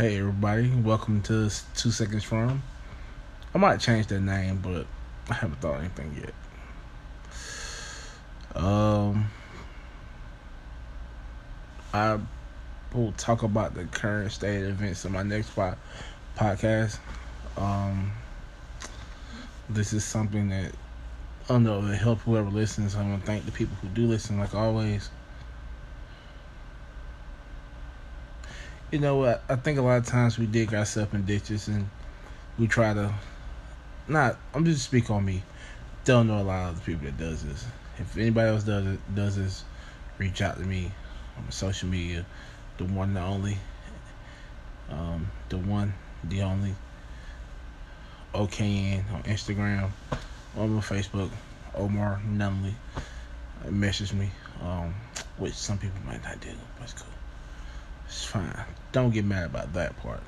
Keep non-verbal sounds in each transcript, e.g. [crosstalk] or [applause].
Hey everybody, welcome to Two Seconds From. I might change that name, but I haven't thought anything yet. Um, I will talk about the current state of events in my next pod, podcast. Um, this is something that, I know, to help whoever listens. I want to thank the people who do listen, like always. You know what? I think a lot of times we dig ourselves in ditches and we try to not. I'm just speak on me. Don't know a lot of the people that does this. If anybody else does it, does this, reach out to me on social media. The one, the only. Um, the one, the only. OKN on Instagram, on my Facebook, Omar Nunley. Message me, um, which some people might not do, but it's cool. It's fine. Don't get mad about that part.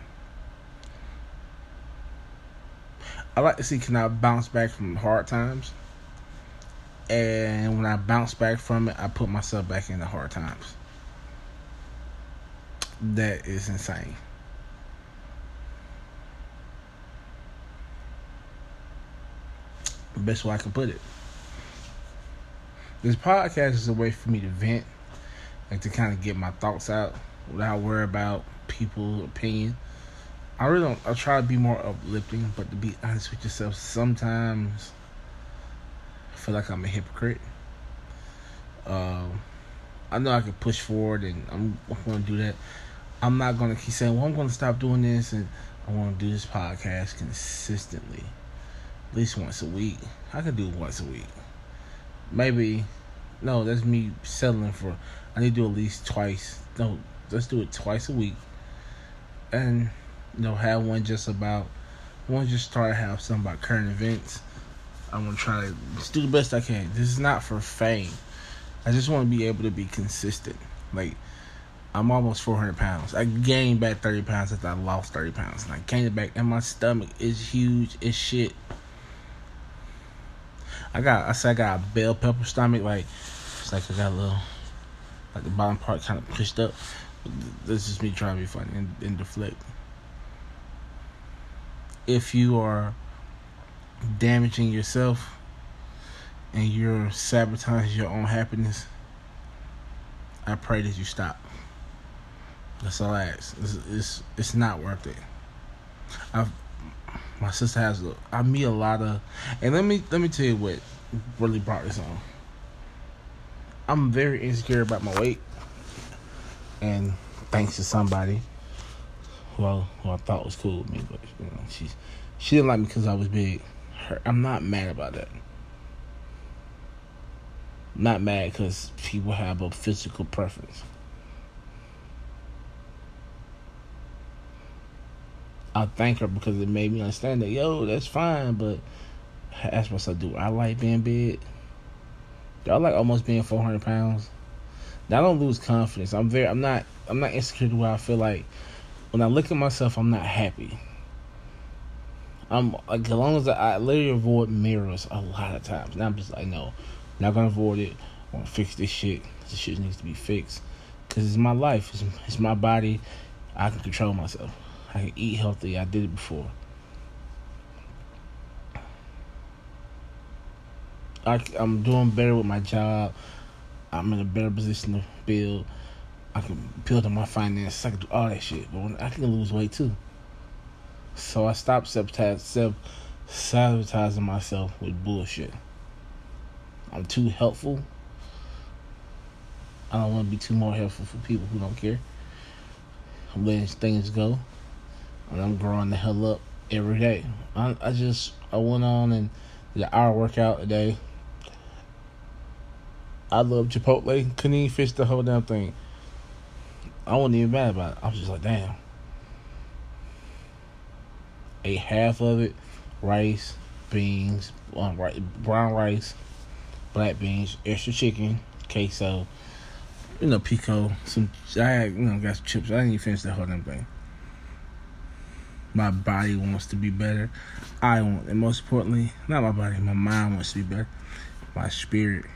I like to see can I bounce back from hard times. And when I bounce back from it, I put myself back in the hard times. That is insane. Best way I can put it. This podcast is a way for me to vent and to kind of get my thoughts out without worry about people's opinion. I really don't. I try to be more uplifting, but to be honest with yourself, sometimes I feel like I'm a hypocrite. Um, I know I can push forward, and I'm, I'm going to do that. I'm not going to keep saying, "Well, I'm going to stop doing this," and I want to do this podcast consistently, at least once a week. I could do it once a week. Maybe, no, that's me settling for. I need to do at least twice. No, let's do it twice a week, and you know have one just about. To just try to have some about current events. I want to try to just do the best I can. This is not for fame. I just want to be able to be consistent. Like I'm almost 400 pounds. I gained back 30 pounds after I lost 30 pounds, and I gained it back. And my stomach is huge as shit. I got I said I got a bell pepper stomach. Like it's like I got a little like the bottom part kind of pushed up. This is me trying to be funny and, and deflect. If you are damaging yourself and you're sabotaging your own happiness, I pray that you stop. That's all I ask. It's it's, it's not worth it. I've my sister has a, I meet a lot of and let me let me tell you what really brought this on. I'm very insecure about my weight and thanks to somebody who I, who I thought was cool with me, but you know, she she didn't like me because I was big. Her, I'm not mad about that. Not mad because people have a physical preference. I thank her because it made me understand that yo, that's fine, but I ask myself, do I like being big? I like almost being four hundred pounds? I don't lose confidence. I'm very I'm not I'm not insecure to where I feel like when I look at myself I'm not happy. I'm like as long as I, I literally avoid mirrors a lot of times. Now I'm just like no, I'm not gonna avoid it. I wanna fix this shit. This shit needs to be fixed. Cause it's my life. It's, it's my body. I can control myself. I can eat healthy. I did it before. I, I'm doing better with my job. I'm in a better position to build. I can build on my finances. I can do all that shit. But I can lose weight too. So I stopped sabotaging myself with bullshit. I'm too helpful. I don't want to be too more helpful for people who don't care. I'm letting things go. And I'm growing the hell up every day. I, I just I went on and did an hour workout a day. I love Chipotle. Couldn't even finish the whole damn thing. I wasn't even mad about it. I was just like, damn. Ate half of it, rice, beans, um, brown rice, black beans, extra chicken, queso, you know, pico, some. I had, you know, got some chips. I didn't even finish the whole damn thing. My body wants to be better. I want, and most importantly, not my body, my mind wants to be better. My spirit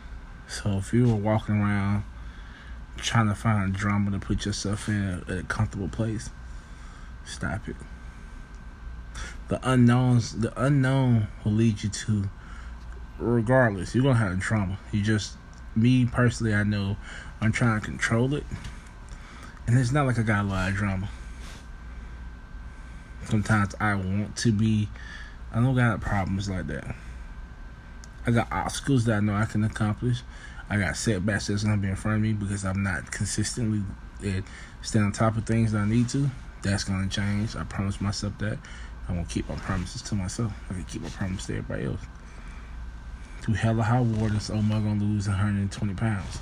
so if you were walking around trying to find drama to put yourself in a, a comfortable place, Stop it. The unknowns, the unknown will lead you to, regardless, you're gonna have trauma. You just, me personally, I know I'm trying to control it, and it's not like I got a lot of drama. Sometimes I want to be, I don't got problems like that. I got obstacles that I know I can accomplish. I got setbacks that's gonna be in front of me because I'm not consistently eh, and stay on top of things that I need to. That's gonna change. I promise myself that. I'm gonna keep my promises to myself. I can keep my promise to everybody else. To hella high water, so am I gonna lose 120 pounds?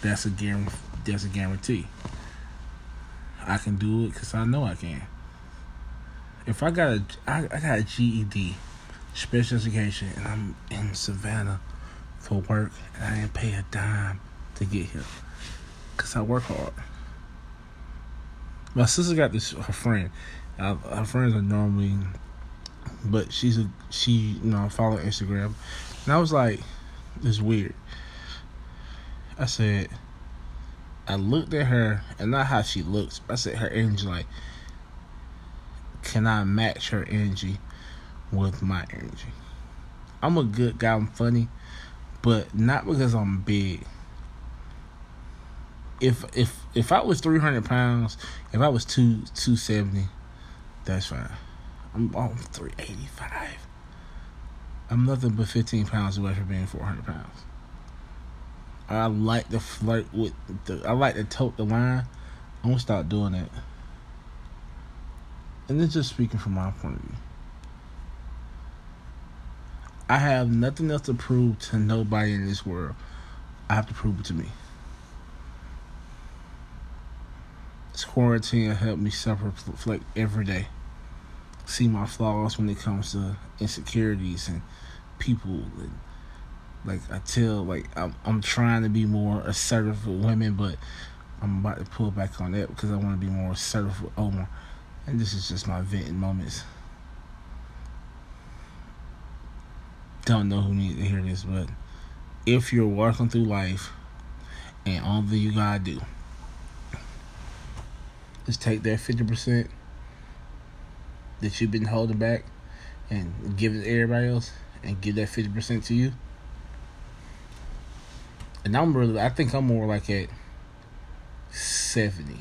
That's a guarantee. That's a guarantee. I can do it because I know I can. If I got a, I, I got a GED, special education, and I'm in Savannah for work, and I didn't pay a dime to get here because I work hard. My sister got this her friend. Uh, her friends are normally, but she's a she you know I follow Instagram, and I was like, this weird. I said, I looked at her and not how she looks. I said her energy like, can I match her energy with my energy? I'm a good guy. I'm funny, but not because I'm big if if if I was three hundred pounds, if I was two two seventy, that's fine. I'm three eighty five. I'm nothing but fifteen pounds away from being four hundred pounds. I like to flirt with the. I like to tote the line. I'm gonna start doing that. And then just speaking from my point of view. I have nothing else to prove to nobody in this world. I have to prove it to me. This quarantine helped me self-reflect every day. See my flaws when it comes to insecurities and people. And like I tell, like I'm, I'm trying to be more assertive with women, but I'm about to pull back on that because I want to be more assertive with Omar. And this is just my venting moments. Don't know who needs to hear this, but if you're walking through life and all that you gotta do is take that 50% that you've been holding back and give it to everybody else and give that 50% to you. And I'm really, I think I'm more like at 70.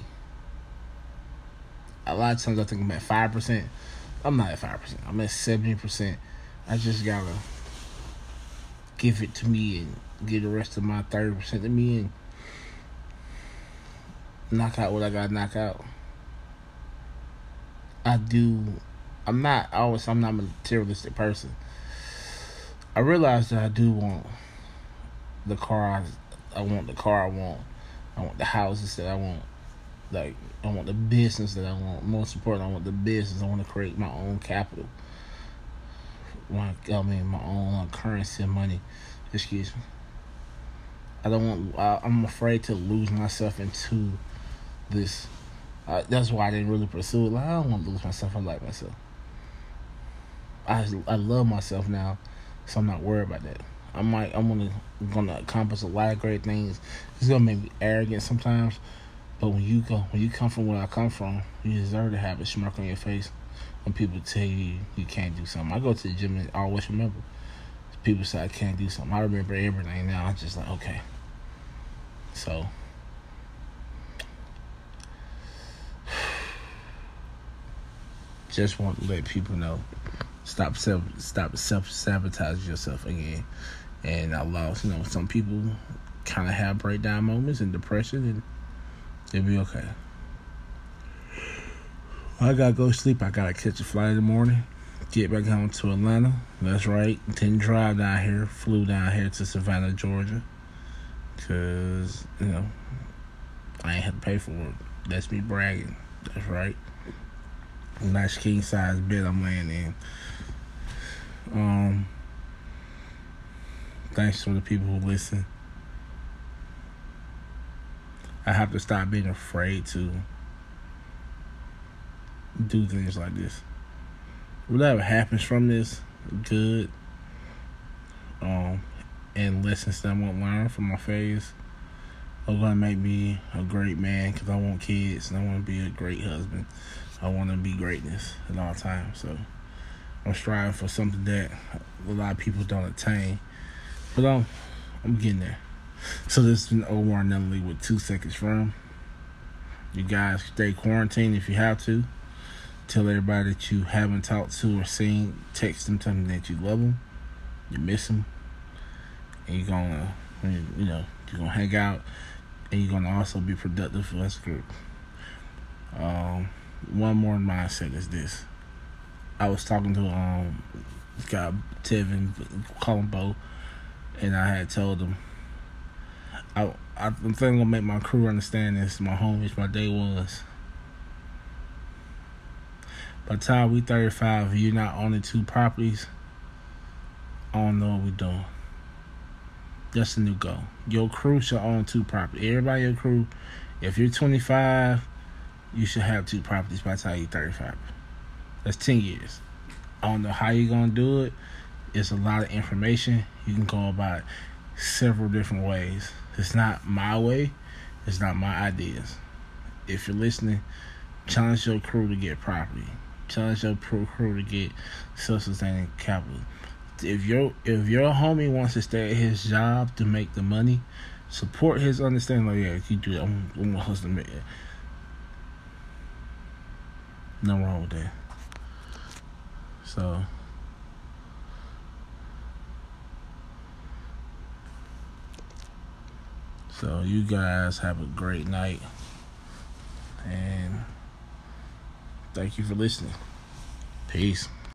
A lot of times I think I'm at 5%. I'm not at 5%. I'm at 70%. I just gotta give it to me and give the rest of my 30% to me and knock out what I gotta knock out. I do. I'm not always. I'm not a materialistic person. I realize that I do want the car. I, I want the car I want. I want the houses that I want. Like I want the business that I want. Most important, I want the business. I want to create my own capital. My, I mean, my own currency and money. Excuse me. I don't want. I, I'm afraid to lose myself into this uh, that's why I didn't really pursue it. Like, I don't want to lose myself. I like myself. I I love myself now, so I'm not worried about that. I might I'm gonna gonna accomplish a lot of great things. It's gonna make me arrogant sometimes, but when you go when you come from where I come from, you deserve to have a smirk on your face when people tell you you can't do something. I go to the gym and I always remember people say I can't do something. I remember everything now. I'm just like okay. So [sighs] just want to let people know stop self stop self sabotage yourself again. And I lost, you know, some people kind of have breakdown moments and depression, and they'll be okay. I gotta go sleep. I gotta catch a flight in the morning. Get back home to Atlanta. That's right. Didn't drive down here. Flew down here to Savannah, Georgia. Cause you know I ain't had to pay for it. That's me bragging. That's right nice king size bed I'm laying in. Um, thanks for the people who listen. I have to stop being afraid to do things like this. Whatever happens from this, good. Um, and lessons that I won't learn from my phase, are to make me a great man because I want kids and I want to be a great husband. I want to be greatness at all times. So I'm striving for something that a lot of people don't attain. But I'm, I'm getting there. So this has been Omar Nunnally with Two Seconds From. You guys stay quarantined if you have to. Tell everybody that you haven't talked to or seen. Text them, tell them that you love them, you miss them, and you're gonna, you know, you're gonna hang out, and you're gonna also be productive for us group. Um, one more mindset is this. I was talking to um guy Tevin, call him Bo, and I had told him I, I I'm thinking gonna make my crew understand this. My homies, my day ones. By the time we 35, you're not owning two properties. I don't know what we're doing. That's the new goal. Your crew should own two properties. Everybody your crew, if you're 25, you should have two properties by the time you're 35. That's 10 years. I don't know how you're gonna do it. It's a lot of information. You can go about it several different ways. It's not my way. It's not my ideas. If you're listening, challenge your crew to get property. Challenge your pro crew to get self-sustaining capital. If your if your homie wants to stay at his job to make the money, support his understanding. Like, yeah, you do that. I'm, I'm gonna hustle make it. No wrong with that. So. So you guys have a great night. And thank you for listening. Peace.